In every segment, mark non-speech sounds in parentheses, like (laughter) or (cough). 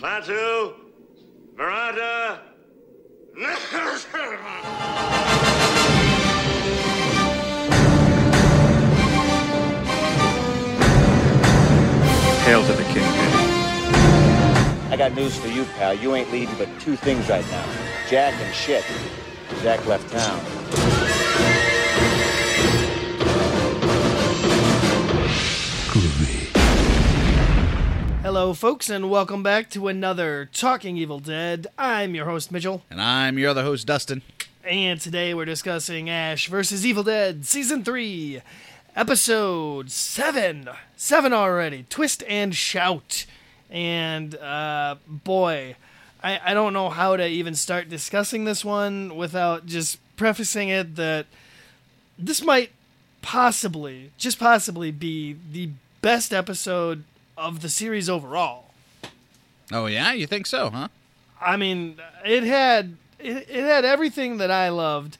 Klaatu, Veranda. Hail to the Kingpin. Eh? I got news for you, pal. You ain't leading but two things right now Jack and shit. Jack left town. Hello, folks, and welcome back to another Talking Evil Dead. I'm your host, Mitchell, And I'm your other host, Dustin. and today we're discussing Ash vs. Evil Dead Season 3, Episode 7. 7 already. Twist and Shout. And, uh, boy, I, I don't know how to even start discussing this one without just prefacing it that this might possibly, just possibly, be the best episode of the series overall. Oh yeah, you think so, huh? I mean, it had it, it had everything that I loved,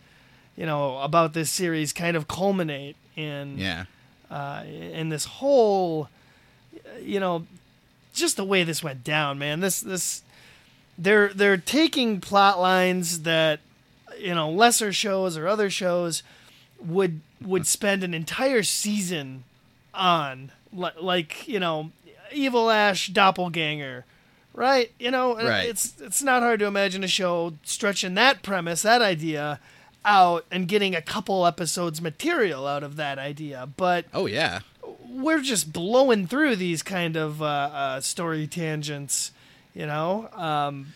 you know, about this series kind of culminate in Yeah. uh, in this whole, you know, just the way this went down, man. This this they're they're taking plot lines that you know lesser shows or other shows would would spend an entire season on, like you know, Evil Ash Doppelganger. Right, you know, Right. it's it's not hard to imagine a show stretching that premise, that idea, out and getting a couple episodes material out of that idea. But Oh yeah. we're just blowing through these kind of uh, uh, story tangents, you know. Um,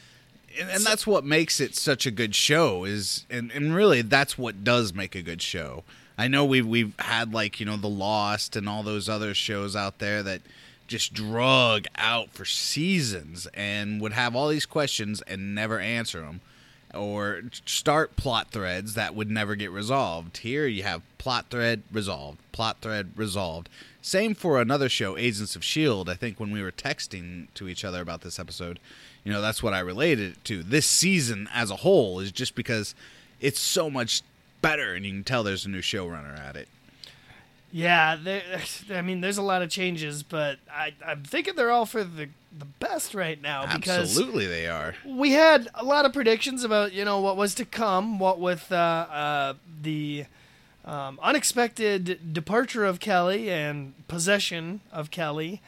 And, and that's what makes it such a good show is and, and really that's what does make a good show. I know we've we've had like, you know, The Lost and all those other shows out there that just drug out for seasons and would have all these questions and never answer them or start plot threads that would never get resolved. Here you have plot thread resolved, plot thread resolved. Same for another show, Agents of Shield. I think when we were texting to each other about this episode, you know, that's what I related it to. This season as a whole is just because it's so much better and you can tell there's a new showrunner at it. Yeah, I mean, there's a lot of changes, but I, I'm thinking they're all for the the best right now because Absolutely they are. we had a lot of predictions about you know what was to come, what with uh, uh, the um, unexpected departure of Kelly and possession of Kelly,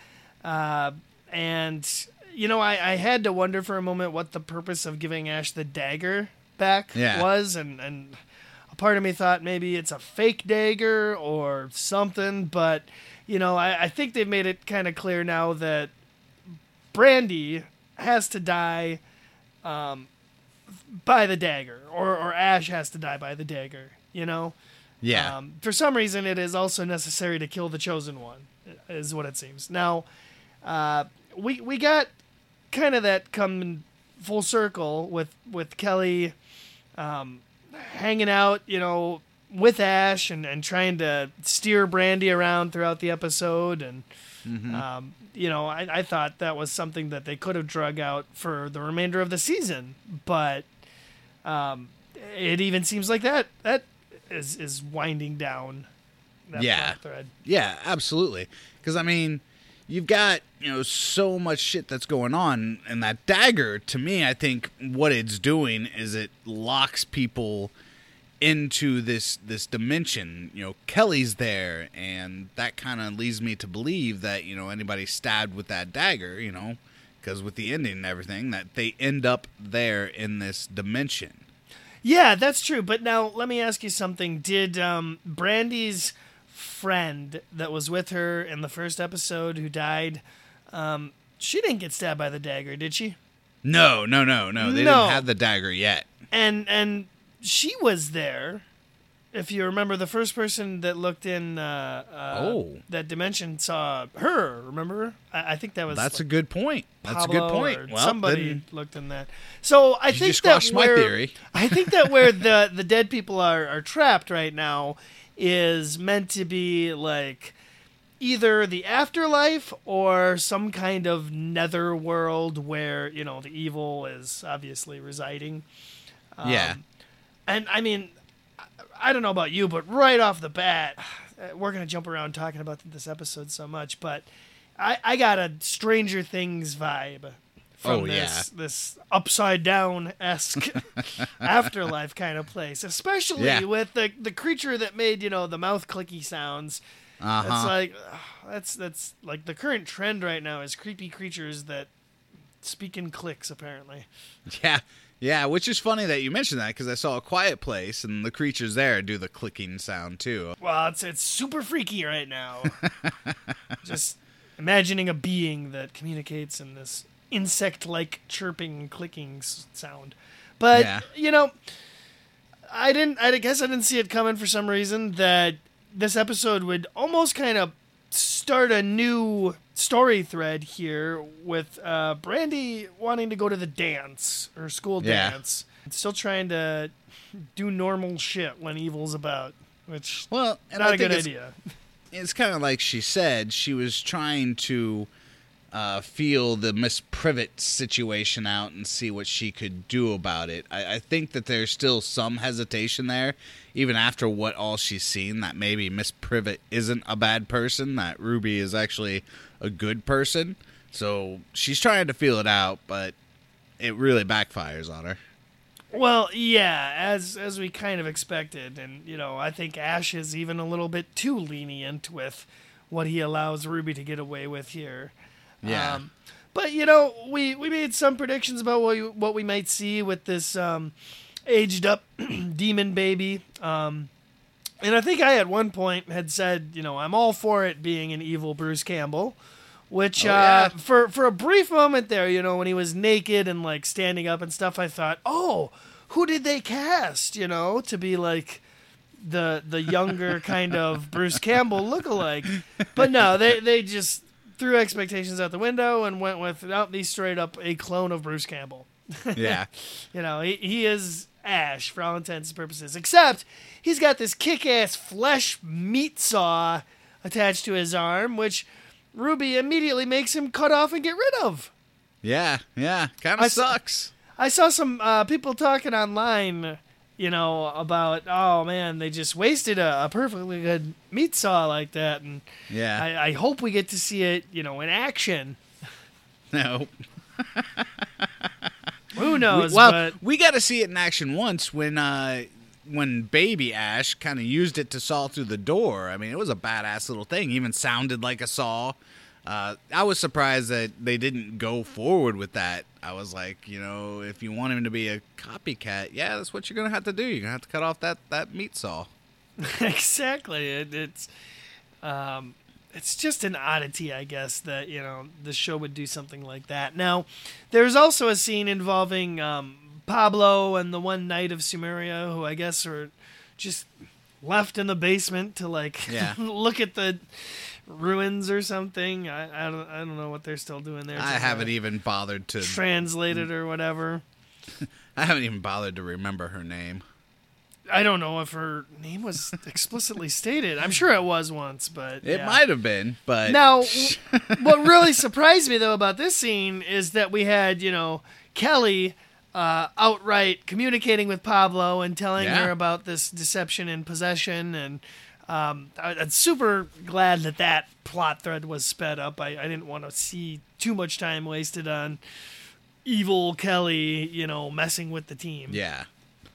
uh, and you know I, I had to wonder for a moment what the purpose of giving Ash the dagger back Yeah. was, and and part of me thought maybe it's a fake dagger or something, but you know I, I think they've made it kind of clear now that Brandy has to die um, by the dagger, or, or Ash has to die by the dagger, you know? Yeah. Um, for some reason, it is also necessary to kill the chosen one, is what it seems. Now, uh, we we got kind of that come full circle with with Kelly um, hanging out, you know, with Ash and, and trying to steer Brandy around throughout the episode, and um, you know, I, I thought that was something that they could have drug out for the remainder of the season, but um, it even seems like that that is is winding down. That Yeah. thread. Yeah, absolutely. Because I mean, you've got you know so much shit that's going on, and that dagger to me, I think what it's doing is it locks people into this this dimension. You know, Kelly's there, and that kind of leads me to believe that you know anybody stabbed with that dagger, you know, because with the ending and everything, that they end up there in this dimension. Yeah, that's true. But now let me ask you something. Did um, Brandy's friend that was with her in the first episode who died, um, she didn't get stabbed by the dagger, did she? No, no, no, no. They No. didn't have the dagger yet. And and she was there. If you remember, the first person that looked in uh, uh, Oh. that dimension saw her. Remember? I, I think that was That's a good point. That's a good point. Well, somebody then- looked in that. So I think that where, theory. I think that where the the dead people are are trapped right now is meant to be like either the afterlife or some kind of nether world where you know the evil is obviously residing. yeah. Um, And I mean, I- I don't know about you, but right off the bat, we're gonna jump around talking about this episode so much, but I, I got a Stranger Things vibe from Oh, this this upside down esque (laughs) afterlife kind of place, especially Yeah. with the the creature that made you know the mouth clicky sounds. Uh It's like ugh, that's that's like the current trend right now is creepy creatures that speak in clicks. Apparently, Yeah, yeah. Which is funny that you mentioned that because I saw a quiet place and the creatures there do the clicking sound too. well, it's it's super freaky right now. (laughs) Just imagining a being that communicates in this insect-like chirping, clicking sound. But Yeah. you know, I didn't. I guess I didn't see it coming for some reason that this episode would almost kind of start a new story thread here with uh, Brandy wanting to go to the dance or school Yeah. dance, still trying to do normal shit when evil's about, which Well, not I a think good it's, idea. (laughs) it's kind of like she said she was trying to uh, feel the Miss Privet situation out and see what she could do about it. I, I think that there's still some hesitation there, even after what all she's seen. That maybe Miss Privet isn't a bad person. That Ruby is actually a good person. So she's trying to feel it out, but it really backfires on her. Well, yeah, as as we kind of expected, and you know, I think Ash is even a little bit too lenient with what he allows Ruby to get away with here. Yeah. Um, but you know, we we made some predictions about what we, what we might see with this um, aged up (clears throat) demon baby. Um, and I think I at one point had said, you know, I'm all for it being an evil Bruce Campbell. Which Oh, uh, for for a brief moment there, you know, when he was naked and like standing up and stuff, I thought, oh, who did they cast? You know, to be like the the younger kind of Bruce Campbell (laughs) lookalike. But no, they they just threw expectations out the window and went with oh, he's straight up a clone of Bruce Campbell. (laughs) Yeah. You know, he, he is Ash for all intents and purposes, except he's got this kick ass flesh meat saw attached to his arm, which Ruby immediately makes him cut off and get rid of. yeah. Yeah. Kind of sucks. I saw some uh, people talking online, you know, about oh man, they just wasted a, a perfectly good meat saw like that, and Yeah. I, I hope we get to see it, you know, in action. no. (laughs) Who knows? well, but we got to see it in action once when uh, when Baby Ash kind of used it to saw through the door. I mean, it was a badass little thing. Even sounded like a saw. Uh, I was surprised that they didn't go forward with that. I was like, you know, if you want him to be a copycat, yeah, that's what you're gonna have to do. You're gonna have to cut off that that meat saw. (laughs) exactly, it, it's um, it's just an oddity, I guess, that you know the show would do something like that. Now, there's also a scene involving um, Pablo and the one knight of Sumeria, who I guess are just left in the basement to like Yeah. (laughs) look at the ruins or something. I, I don't I don't know what they're still doing there. I haven't even bothered to. translate it or whatever. (laughs) I haven't even bothered to remember her name. I don't know if her name was explicitly stated. I'm sure it was once, but It yeah. might have been, but Now, (laughs) what really surprised me though about this scene is that we had, you know, Kelly uh, outright communicating with Pablo and telling Yeah. her about this deception and possession, and um, I, I'm super glad that that plot thread was sped up. I, I didn't want to see too much time wasted on evil Kelly, you know, messing with the team. Yeah.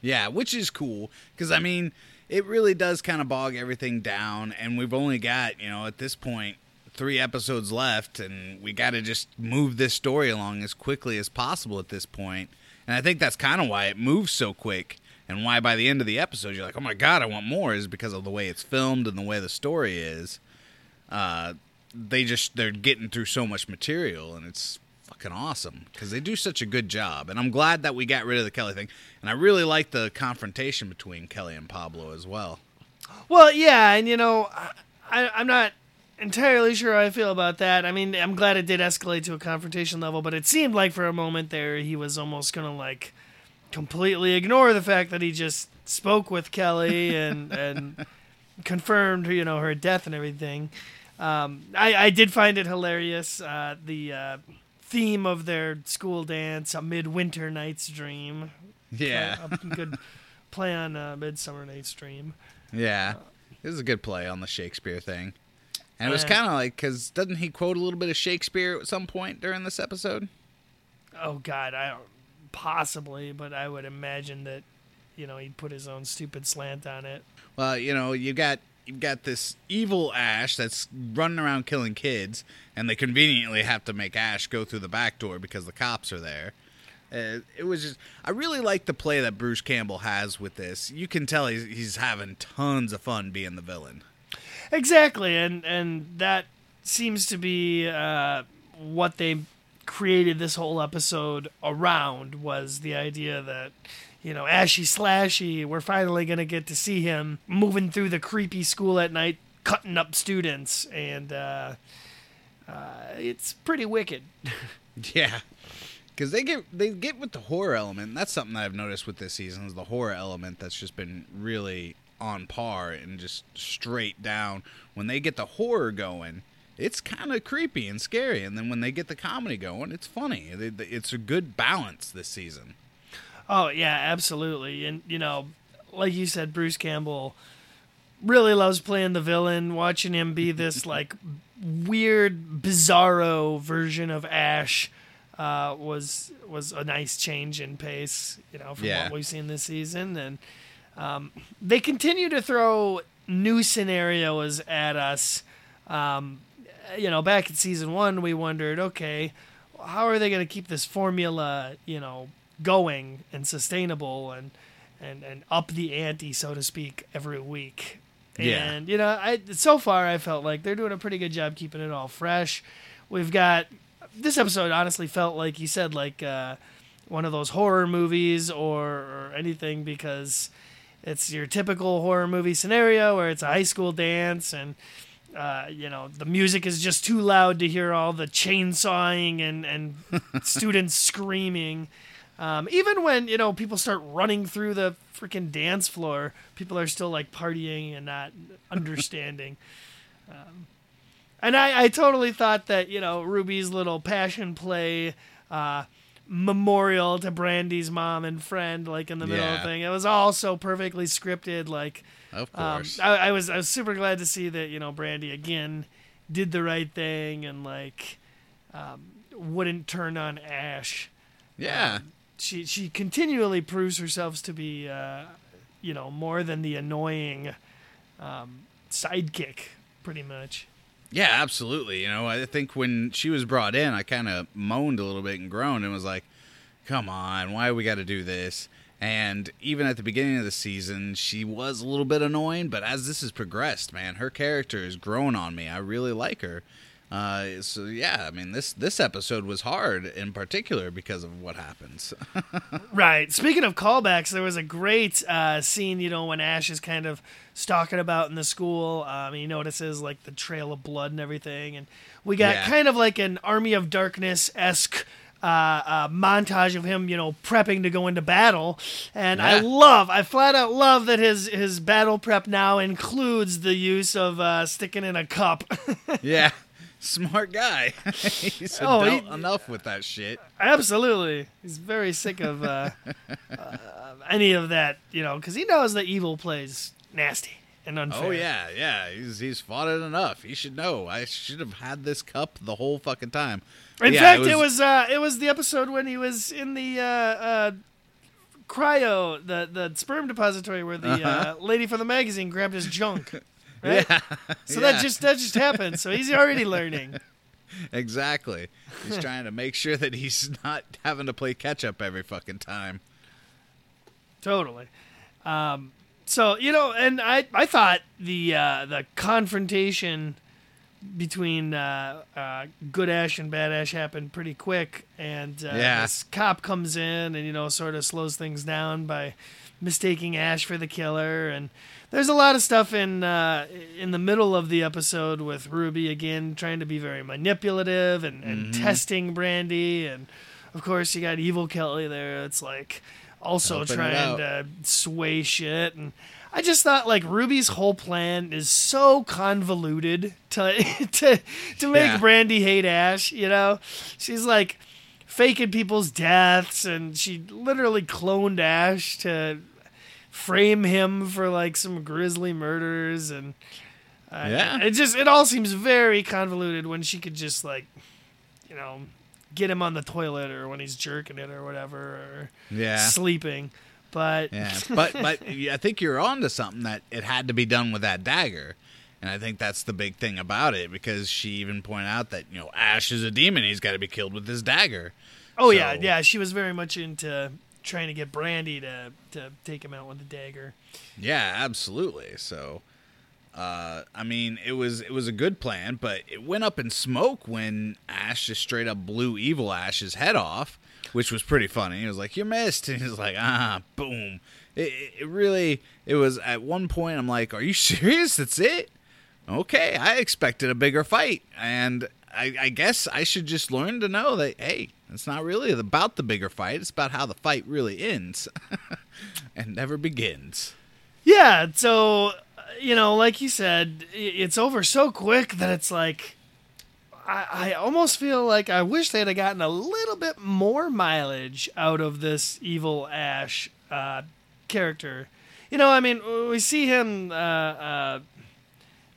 Yeah, which is cool because I mean, it really does kind of bog everything down and we've only got, you know, at this point 3 episodes left and we got to just move this story along as quickly as possible at this point. And I think that's kind of why it moves so quick and why by the end of the episode you're like, "Oh my god, I want more" is because of the way it's filmed and the way the story is. Uh they just they're getting through so much material and it's fucking awesome because they do such a good job and i'm glad that we got rid of the kelly thing and i really like the confrontation between kelly and pablo as well Well, yeah, and you know, I, I'm not entirely sure how I feel about that. I mean, I'm glad it did escalate to a confrontation level, but it seemed like for a moment there he was almost gonna like completely ignore the fact that he just spoke with Kelly and (laughs) and confirmed, you know, her death and everything. Um, I, I did find it hilarious. Uh, the uh, theme of their school dance, a midwinter night's dream. yeah a good play on uh, Midsummer Night's Dream. yeah it was a good play on the shakespeare thing and it was kind of like because doesn't he quote a little bit of shakespeare at some point during this episode oh God, I don't possibly, but I would imagine that you know he'd put his own stupid slant on it. Well, you know, you got you've got this evil Ash that's running around killing kids, and they conveniently have to make Ash go through the back door because the cops are there. Uh, it was just I really like the play that Bruce Campbell has with this. You can tell he's, he's having tons of fun being the villain. Exactly, and and that seems to be uh, what they created this whole episode around was the idea that you know ashy slashy we're finally going to get to see him moving through the creepy school at night cutting up students and uh, uh, it's pretty wicked (laughs) Yeah, because they get they get with the horror element. That's something that I've noticed with this season is the horror element that's just been really on par and just straight down. When they get the horror going, it's kind of creepy and scary, and then when they get the comedy going, it's funny. It's a good balance this season. Oh yeah, absolutely. And you know, like you said, Bruce Campbell really loves playing the villain. Watching him be this (laughs) like weird, bizarro version of Ash uh, was was a nice change in pace. You know, from Yeah. what we've seen this season, and um, they continue to throw new scenarios at us. Um, you know, back in season one, we wondered, okay, how are they going to keep this formula, you know, going and sustainable and and and up the ante, so to speak, every week. Yeah. And you know, I so far I felt like they're doing a pretty good job keeping it all fresh. We've got this episode honestly felt like you said like uh, one of those horror movies or, or anything because it's your typical horror movie scenario where it's a high school dance and uh, you know the music is just too loud to hear all the chainsawing and and (laughs) students screaming. Um, even when you know people start running through the freaking dance floor, people are still like partying and not understanding. (laughs) Um, and I, I totally thought that you know Ruby's little passion play uh, memorial to Brandy's mom and friend, like in the middle of the thing, it was all so perfectly scripted. Like, Of um, course. I, I was I was super glad to see that you know Brandy again did the right thing and like um, wouldn't turn on Ash. yeah. She she continually proves herself to be uh, you know more than the annoying um, sidekick, pretty much. Yeah, absolutely. You know, I think when she was brought in, I kind of moaned a little bit and groaned and was like, "Come on, why we got to do this?" And even at the beginning of the season, she was a little bit annoying, but as this has progressed, man, her character has grown on me. I really like her. Uh, so yeah, I mean this this episode was hard in particular because of what happens. (laughs) Right. Speaking of callbacks, there was a great uh, scene, you know, when Ash is kind of stalking about in the school. Um, he notices like the trail of blood and everything, and we got Yeah. kind of like an Army of Darkness esque. Uh, uh, montage of him, you know, prepping to go into battle, and I love, I flat out love that his his battle prep now includes the use of uh, sticking in a cup. (laughs) yeah, smart guy. (laughs) He's Oh, he- enough with that shit. Absolutely, he's very sick of uh, (laughs) uh, any of that, you know, because he knows that evil plays nasty and unfair. Oh yeah, yeah. He's he's fought it enough. He should know. I should have had this cup the whole fucking time. In Yeah, fact, it was, uh, it was the episode when he was in the uh, uh, cryo, the the sperm depository, where the uh, lady from the magazine grabbed his junk. (laughs) Right? Yeah, So yeah, that just that just happened. So he's already learning. (laughs) exactly. He's (laughs) trying to make sure that he's not having to play catch up every fucking time. Totally. Um, so you know, and I I thought the uh, the confrontation between uh, uh, good Ash and bad Ash happened pretty quick, and uh, Yeah. this cop comes in and you know sort of slows things down by mistaking Ash for the killer, and there's a lot of stuff in uh, in the middle of the episode with Ruby again trying to be very manipulative and, and testing Brandy, and of course you got Evil Kelly there. It's like also Helping trying out. to sway shit and. I just thought like Ruby's whole plan is so convoluted to (laughs) to to make Yeah. Brandy hate Ash, you know? She's like faking people's deaths and she literally cloned Ash to frame him for like some grisly murders and uh, Yeah. it just it all seems very convoluted when she could just like you know get him on the toilet or when he's jerking it or whatever or Yeah. sleeping. But Yeah, (laughs) but but I think you're on to something that it had to be done with that dagger, and I think that's the big thing about it because she even pointed out that you know Ash is a demon; he's got to be killed with his dagger. oh yeah, yeah, she was very much into trying to get Brandy to to take him out with the dagger. Yeah, absolutely. So, uh, I mean, it was it was a good plan, but it went up in smoke when Ash just straight up blew Evil Ash's head off, which was pretty funny. He was like, "You missed," (laughs) and he's like, "Ah, boom." It, it- really, it was at one point. I'm like, "Are you (laughs) serious? That's it?" Okay, I expected a bigger fight, and I, I guess I should just learn to know that hey, it's not really about the bigger fight. It's about how the fight really ends, (laughs) and never begins. Yeah, so uh, you know, like you said, it's over so quick that it's like I, I almost feel like I wish they'd have gotten a little bit more mileage out of this evil Ash uh, character. You know, I mean, we see him uh, uh,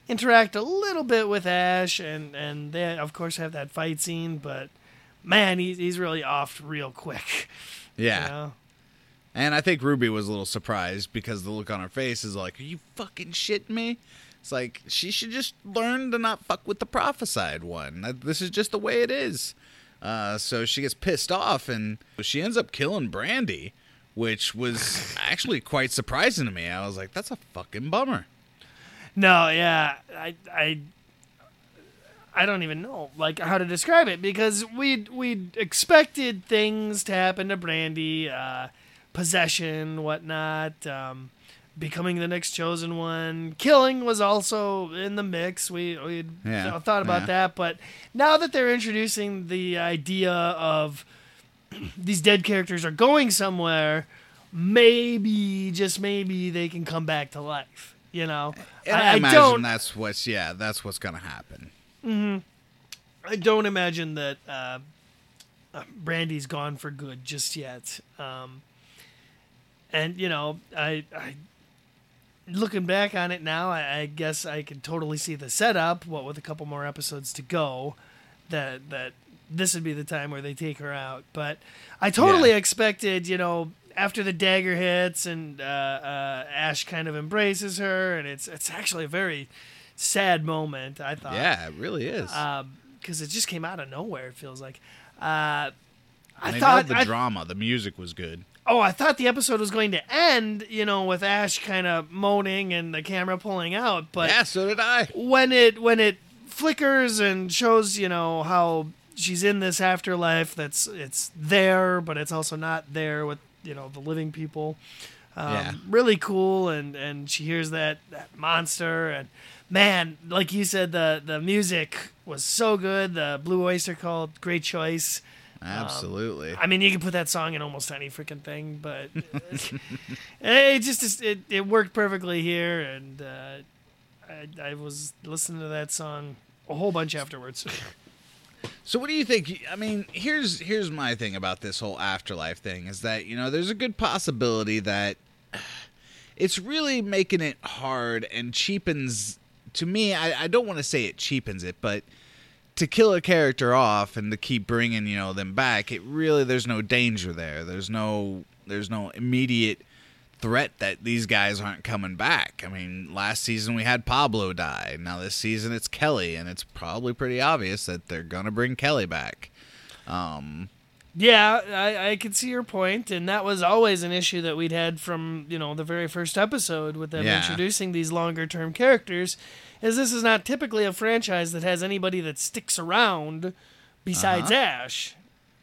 interact a little bit with Ash, and and they of course have that fight scene, but man, he's he's really off real quick. (laughs) Yeah. You know? And I think Ruby was a little surprised because the look on her face is like, "Are you fucking shitting me?" It's like she should just learn to not fuck with the prophesied one. This is just the way it is. Uh, so she gets pissed off and she ends up killing Brandy, which was (laughs) actually quite surprising to me. I was like, "That's a fucking bummer." No, yeah, I, I, I don't even know like how to describe it because we we expected things to happen to Brandy, uh, possession, whatnot, um, becoming the next chosen one. Killing was also in the mix. We we Yeah, thought about yeah. that, but now that they're introducing the idea of (clears throat) these dead characters are going somewhere, maybe just maybe they can come back to life. You know, And I, imagine don't. that's what's yeah, that's what's gonna happen. I don't imagine that uh, uh, Brandy's gone for good just yet. Um, and you know, I, I looking back on it now, I, I guess I can totally see the setup. What with a couple more episodes to go, that that this would be the time where they take her out. But I totally Yeah. expected, you know, after the dagger hits and uh, uh, Ash kind of embraces her, and it's it's actually a very sad moment. I thought Yeah, it really is. because it just came out of nowhere. It feels like. Uh, I they thought the I- drama. The music was good. Oh, I thought the episode was going to end, you know, with Ash kind of moaning and the camera pulling out. But yeah, so did I. when it when it flickers and shows, you know, how she's in this afterlife, that's it's there, but it's also not there with you know the living people. Um, Yeah. really cool, and and she hears that that monster, and man, like you said, the the music was so good. The Blue Oyster Cult, great choice. Um, Absolutely. I mean, you can put that song in almost any freaking thing, but (laughs) uh, eh, it just it, it worked perfectly here, and uh, I, I was listening to that song a whole bunch afterwards. (laughs) So what do you think? I mean, here's here's my thing about this whole afterlife thing is that, you know, there's a good possibility that (sighs) it's really making it hard and cheapens to me, I, I don't want to say it cheapens it, but to kill a character off and to keep bringing, you know, them back, it really there's no danger there. There's no there's no immediate threat that these guys aren't coming back. I mean, last season we had Pablo die. Now this season it's Kelly, and it's probably pretty obvious that they're gonna bring Kelly back. Um, yeah, I, I can see your point, and that was always an issue that we'd had from you know the very first episode with them Yeah. introducing these longer term characters. Is this is not typically a franchise that has anybody that sticks around besides Ash,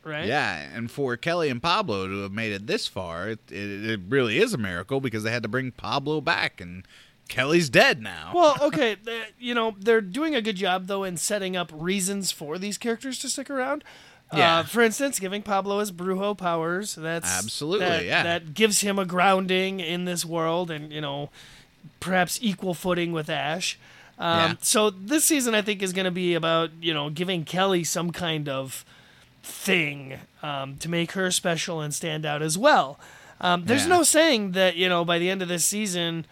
right? yeah, and for Kelly and Pablo to have made it this far, it, it, it really is a miracle because they had to bring Pablo back, and Kelly's dead now. Well, (laughs) okay, you know they're doing a good job though in setting up reasons for these characters to stick around. Yeah. Uh, for instance, giving Pablo his Brujo powers. That's Absolutely, that, yeah. That gives him a grounding in this world, and you know, perhaps equal footing with Ash. Um, Yeah. So this season, I think, is going to be about you know giving Kelly some kind of thing um, to make her special and stand out as well. Um, there's Yeah. no saying that you know by the end of this season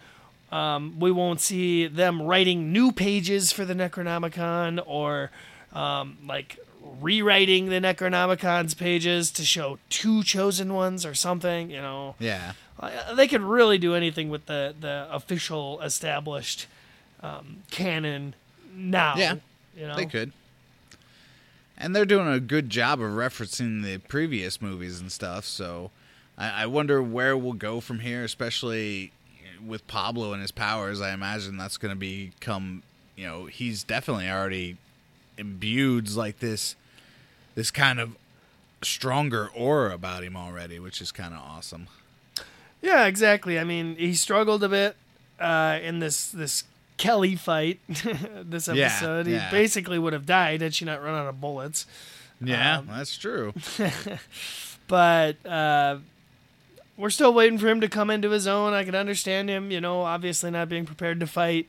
um, we won't see them writing new pages for the Necronomicon or um, like rewriting the Necronomicon's pages to show two chosen ones or something. You know, Yeah. Uh, they could really do anything with the the official established um, canon now. Yeah, you know, They could. And they're doing a good job of referencing the previous movies and stuff, so I, I wonder where we'll go from here, especially with Pablo and his powers. I imagine that's going to become, you know, he's definitely already imbued like this, this kind of stronger aura about him already, which is kind of awesome. Yeah, exactly. I mean, he struggled a bit uh, in this this Kelly fight (laughs) this Yeah, episode. yeah. He basically would have died had she not run out of bullets. Yeah, Um, that's true. (laughs) But uh, we're still waiting for him to come into his own. I can understand him, you know, obviously not being prepared to fight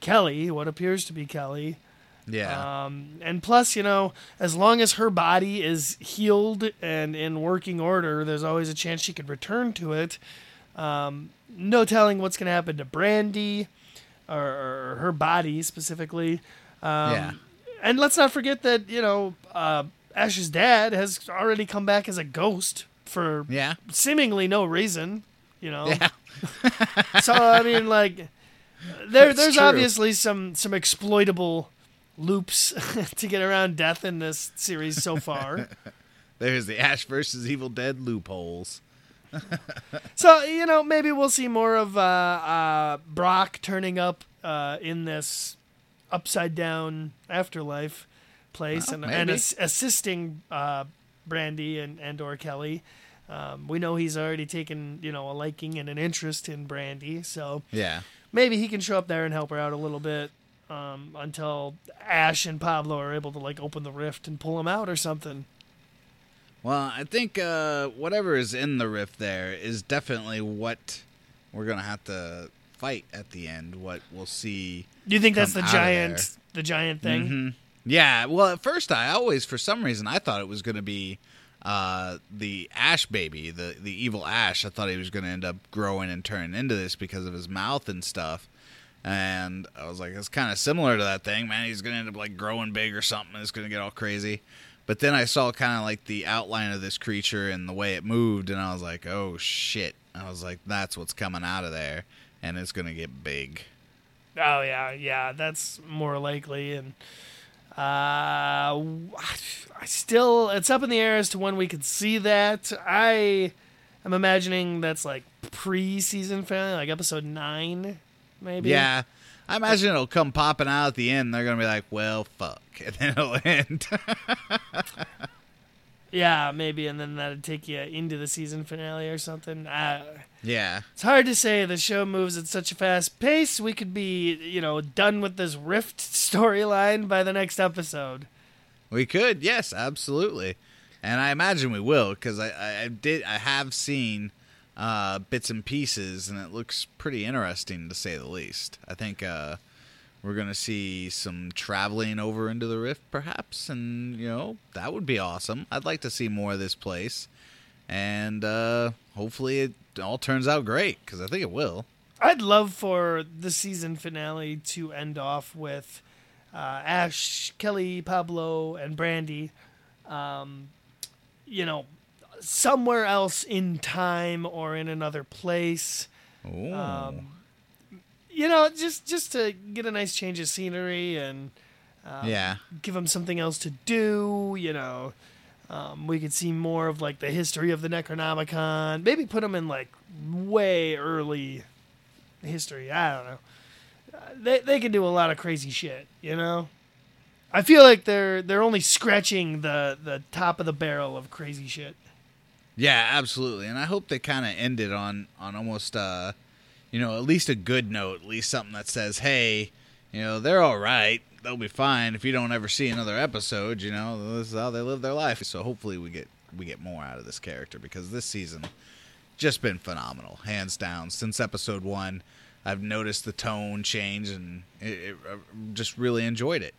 Kelly, what appears to be Kelly. Yeah. Um, and plus, you know, as long as her body is healed and in working order, there's always a chance she could return to it. Um, no telling what's going to happen to Brandy or, or her body specifically. Um, yeah. And let's not forget that, you know, uh, Ash's dad has already come back as a ghost for Yeah. seemingly no reason, you know. Yeah. (laughs) So I mean, like, there there's true. obviously some some exploitable loops (laughs) to get around death in this series so far. (laughs) There's the Ash versus Evil Dead loopholes. (laughs) so you know, maybe we'll see more of uh, uh, Brock turning up uh, in this upside down afterlife place Well, and, and assisting uh, Brandy and and or Kelly. Um, we know he's already taken you know a liking and an interest in Brandy, so Yeah. maybe he can show up there and help her out a little bit um, until Ash and Pablo are able to like open the rift and pull him out or something. Well, I think uh, whatever is in the rift there is definitely what we're gonna have to fight at the end. What we'll see. Do you think that's the giant, the giant thing? Mhm. Yeah. Well, at first, I always, for some reason, I thought it was gonna be uh, the Ash baby, the the evil Ash. I thought he was gonna end up growing and turning into this because of his mouth and stuff. And I was like, it's kind of similar to that thing, man. He's gonna end up like growing big or something. It's gonna get all crazy. But then I saw kind of like the outline of this creature and the way it moved, and I was like, oh shit. I was like, that's what's coming out of there, and it's gonna get big. Oh yeah, yeah, that's more likely. And uh, I still, it's up in the air as to when we could see that. I am imagining that's like pre-season finale, like episode nine, maybe. Yeah. I imagine it'll come popping out at the end. They're gonna be like, "Well, fuck," (laughs) and then it'll end. (laughs) yeah, maybe, and then that'd take you into the season finale or something. Uh, yeah, It's hard to say. The show moves at such a fast pace. We could be, you know, done with this Rift (laughs) storyline by the next episode. we could. Yes, absolutely, and I imagine we will because I, I, I did. I have seen uh, bits and pieces, and it looks pretty interesting to say the least. I think uh, we're gonna see some traveling over into the rift, perhaps, and you know that would be awesome. I'd like to see more of this place, and uh, hopefully it all turns out great because I think it will. I'd love for the season finale to end off with uh, Ash, Kelly, Pablo, and Brandy. Um, you know, somewhere else in time or in another place. Um, you know, just just to get a nice change of scenery and um, yeah. give them something else to do. You know, um, we could see more of like the history of the Necronomicon. Maybe put them in like way early history. I don't know. Uh, They they can do a lot of crazy shit. You know. I feel like they're they're only scratching the the top of the barrel of crazy shit. Yeah, absolutely. And I hope they kind of ended on on almost uh you know, at least a good note, at least something that says, "Hey, you know, they're all right. They'll be fine if you don't ever see another episode, you know. This is how they live their life." So hopefully we get we get more out of this character because this season just been phenomenal, hands down. Since episode 1, I've noticed the tone change and it, it, just really enjoyed it.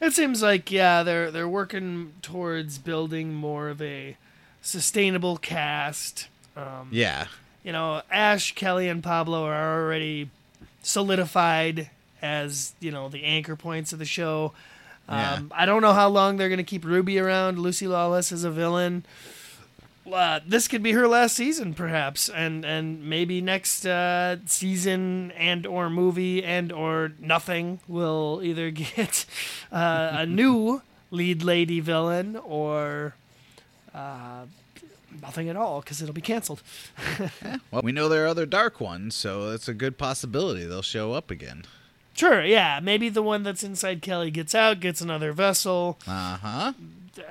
It seems like yeah, they're they're working towards building more of a sustainable cast. Um, Yeah. You know, Ash, Kelly, and Pablo are already solidified as you know the anchor points of the show. Yeah. Um, I don't know how long they're going to keep Ruby around. Lucy Lawless is a villain. Uh, this could be her last season, perhaps, and and maybe next uh, season and or movie and or nothing will either (laughs) get uh, a new lead lady villain or uh, nothing at all because it'll be canceled. (laughs) Well, we know there are other dark ones, so it's a good possibility they'll show up again. Sure, yeah, maybe the one that's inside Kelly gets out, gets another vessel, Uh huh.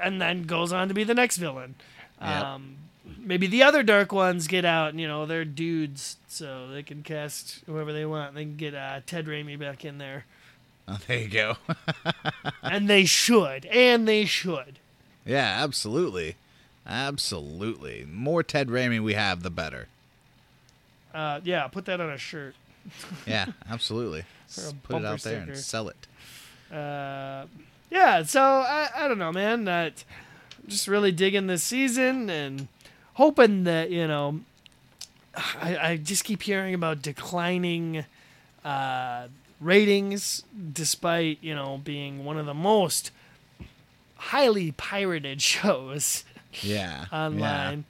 and then goes on to be the next villain. Yep. Um, maybe the other dark ones get out, and you know they're dudes, so they can cast whoever they want. They can get uh, Ted Raimi back in there, Oh, (laughs) there you go. (laughs) and they should, and they should. yeah, absolutely. Absolutely. More Ted Raimi we have, the better. Uh, yeah, put that on a shirt. (laughs) Yeah, absolutely. (laughs) Put it out there and sell it. Uh, yeah, so I, I don't know, man. That just really digging this season and hoping that you know. (sighs) I, I just keep hearing about declining uh, ratings, despite you know being one of the most highly pirated (laughs) shows Yeah. (laughs) online.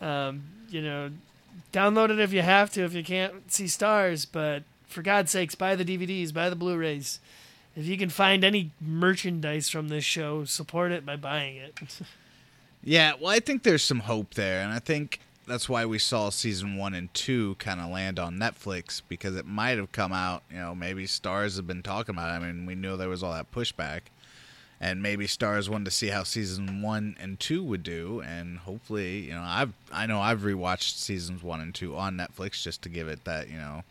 Um, you know, download it if you have to, if you can't see Starz. But for God's sakes, buy the DVDs, buy the Blu-rays. If you can find any merchandise from this show, support it by buying it. (laughs) Yeah, well, I think there's some hope there, and I think that's why we saw season one and two kind of land on Netflix because it might have come out. You know, maybe Starz have been talking about. it. I mean, we knew there was all that pushback, and maybe Starz wanted to see how season one and two would do, and hopefully, you know, I've I know I've rewatched seasons one and two on Netflix just to give it that you know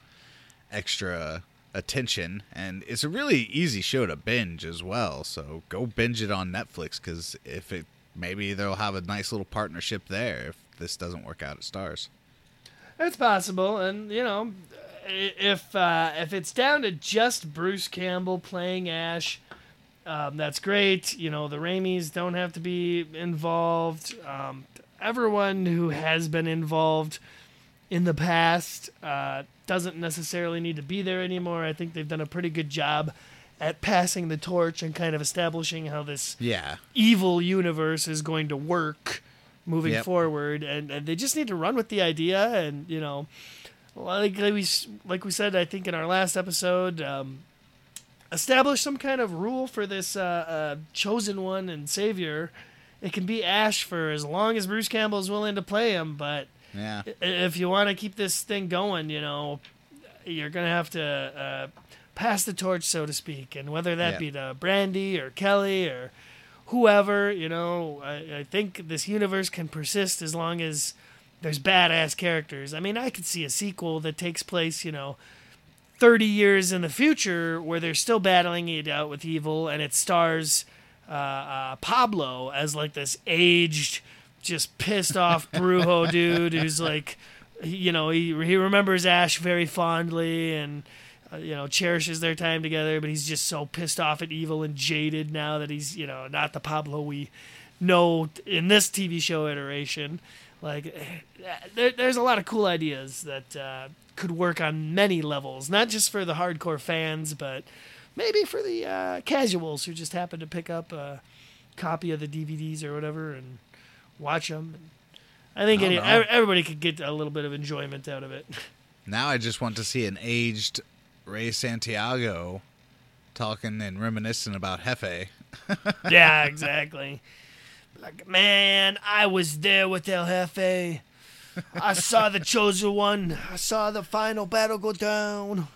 extra attention and it's a really easy show to binge as well so go binge it on netflix because if it maybe they'll have a nice little partnership there if this doesn't work out at Starz. It's possible, and you know, if uh, if it's down to just Bruce Campbell playing Ash, um, that's great. You know, the Raimis don't have to be involved. Um, everyone who has been involved in the past uh, doesn't necessarily need to be there anymore. I think they've done a pretty good job at passing the torch and kind of establishing how this yeah evil universe is going to work moving Yep. forward and, and they just need to run with the idea and you know like, like we like we said I think in our last episode um, establish some kind of rule for this uh, uh, chosen one and savior it can be Ash for as long as Bruce Campbell is willing to play him but yeah if you want to keep this thing going, you know, you're gonna have to uh, pass the torch, so to speak, and whether that Yeah. be to Brandy or Kelly or whoever, you know, I, I think this universe can persist as long as there's badass characters. I mean, I could see a sequel that takes place, you know. 30 years in the future, where they're still battling it out with evil, and it stars uh, uh, Pablo as like this aged, just pissed off (laughs) Brujo dude who's like, you know, he he remembers Ash very fondly and uh, you know cherishes their time together, but he's just so pissed off at evil and jaded now that he's you know not the Pablo we know in this TV show iteration. Like, eh, there, there's a lot of cool ideas that uh, could work on many levels, not just for the hardcore fans, but maybe for the uh, casuals who just happen to pick up a copy of the DVDs or whatever and watch them. I think I everybody could get a little bit of enjoyment out of it. (laughs) now i just want to see an aged ray santiago talking and reminiscing about jefe (laughs) yeah, exactly. Like, man, I was there with El Jefe. I saw the chosen one. I saw the final battle go down.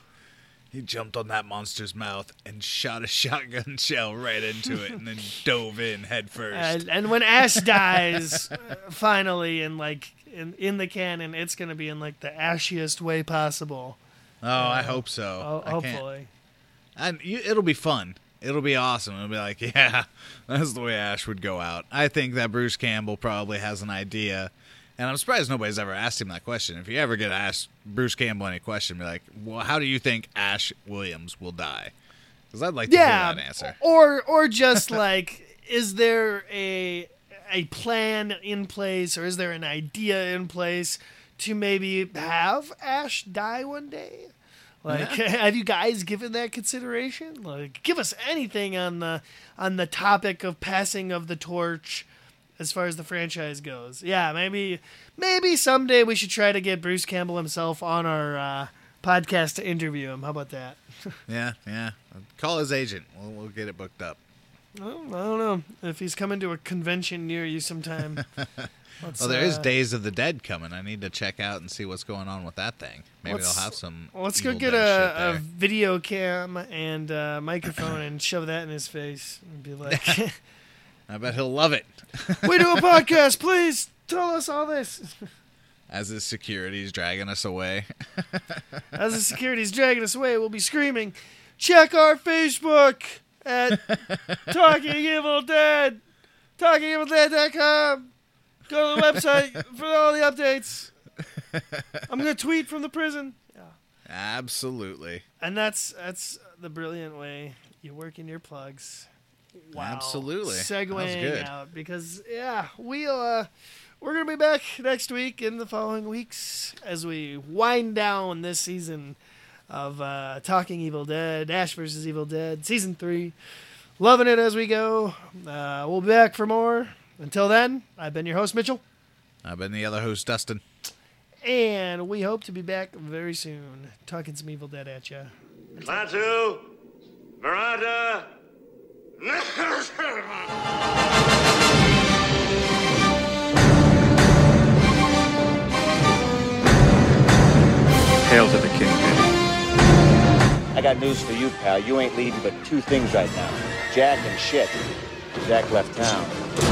he jumped on that monster's mouth and shot a shotgun (laughs) shell right into it and then dove in head first And, and when Ash dies, uh, (laughs) finally, in like in in the canon, it's gonna be in like the ashiest way possible. oh i hope so Ho- hopefully. And you, it'll be fun. It'll be awesome. It'll be like, (laughs) yeah, that's the way Ash would go out. I think that Bruce Campbell probably has an idea, and I'm surprised nobody's ever asked him that question. If you ever get asked Bruce Campbell any question, be like, well, how do you think Ash Williams will die? Because I'd like to yeah, hear that answer. or or just (laughs) like, is there a a plan in place, or is there an idea in place to maybe have Ash die one day? Like, (laughs) have you guys given that consideration? Like, give us anything on the on the topic of passing of the torch as far as the franchise goes. Yeah, maybe maybe someday we should try to get Bruce Campbell himself on our uh, podcast to interview him. How about that? (laughs) Yeah, yeah. Call his agent. We'll, we'll get it booked up. Well, I don't know if he's coming to a convention near you sometime. (laughs) Well, there is uh, Days of the Dead coming. I need to check out and see what's going on with that thing. Maybe they'll have some. Let's go get a, a video cam and a microphone and shove that in his face and be (laughs) like, I bet he'll love it. "We do a podcast, please tell us all this." As his security's dragging us away. (laughs) As the security's dragging us away, we'll be screaming, "Check our Facebook at Talking Evil Dead, TalkingEvilDead.com. Go to the website for all the updates." I'm gonna tweet from the prison. Yeah. Absolutely. And that's that's the brilliant way you work in your plugs. Wow. Absolutely. That was Segueing good. out because yeah, we'll uh we're gonna be back next week in the following weeks as we wind down this season of uh Talking Evil Dead, Ash versus Evil Dead, season three. Loving it as we go. Uh, we'll be back for more. Until then, I've been your host Mitchell, I've been the other host, Dustin. and we hope to be back very soon, talking some Evil Dead at you. Klaatu, Barada. (laughs) Hail to the Kingpin. I got news for you, pal. You ain't leading but two things right now Jack and shit. Jack left town.